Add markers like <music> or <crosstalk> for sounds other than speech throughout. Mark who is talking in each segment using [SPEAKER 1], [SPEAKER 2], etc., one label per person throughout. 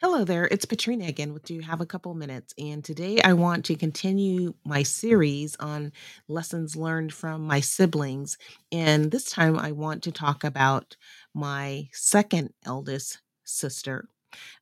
[SPEAKER 1] Hello there, it's Patrina again with Do You Have a Couple Minutes? And today I want to continue my series on lessons learned from my siblings. And this time I want to talk about my second eldest sister.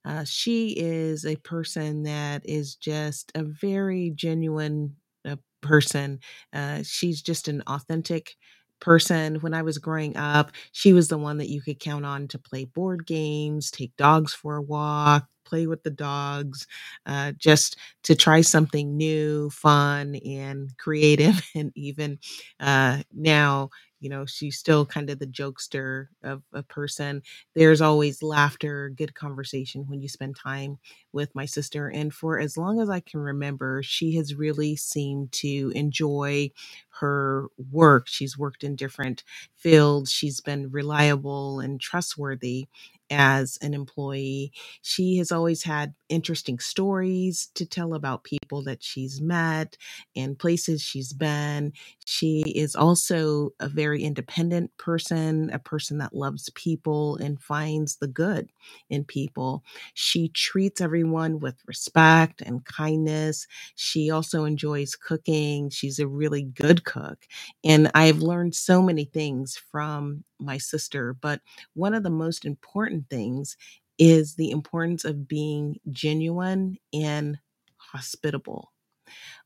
[SPEAKER 1] Uh, she is a person that is just a very genuine uh, person. Uh, she's just an authentic person. When I was growing up, she was the one that you could count on to play board games, take dogs for a walk, play with the dogs, uh, just to try something new, fun, and creative. <laughs> And even uh, now, you know, she's still kind of the jokester of a person. There's always laughter, good conversation when you spend time with my sister. And for as long as I can remember, she has really seemed to enjoy her work. She's worked in different fields, she's been reliable and trustworthy as an employee. She has always had interesting stories to tell about people that she's met and places she's been. She is also a very independent person, a person that loves people and finds the good in people. She treats everyone with respect and kindness. She also enjoys cooking. She's a really good cook. And I've learned so many things from my sister, but one of the most important things is the importance of being genuine and hospitable.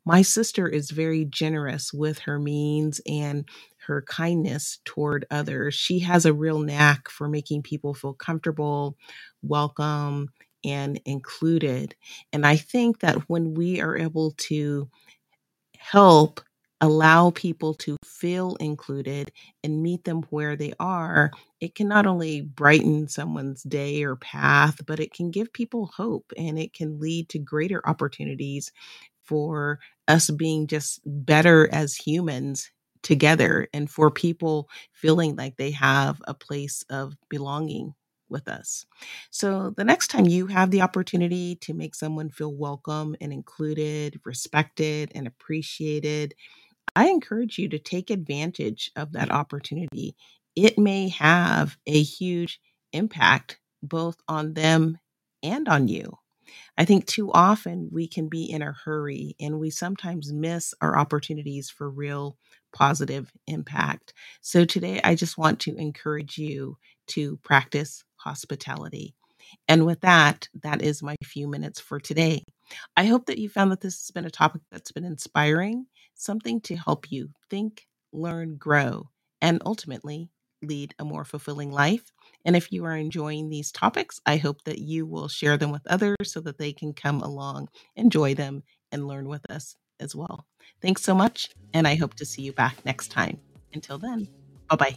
[SPEAKER 1] My sister is very generous with her means and her kindness toward others. She has a real knack for making people feel comfortable, welcome, and included. And I think that when we are able to help allow people to feel included and meet them where they are, it can not only brighten someone's day or path, but it can give people hope and it can lead to greater opportunities for us being just better as humans together and for people feeling like they have a place of belonging with us. So, the next time you have the opportunity to make someone feel welcome and included, respected, and appreciated, I encourage you to take advantage of that mm-hmm. opportunity. It may have a huge impact both on them and on you. I think too often we can be in a hurry and we sometimes miss our opportunities for real positive impact. So today, I just want to encourage you to practice hospitality. And with that, that is my few minutes for today. I hope that you found that this has been a topic that's been inspiring, something to help you think, learn, grow, and ultimately lead a more fulfilling life. And if you are enjoying these topics, I hope that you will share them with others so that they can come along, enjoy them, and learn with us as well. Thanks so much, and I hope to see you back next time. Until then, bye bye.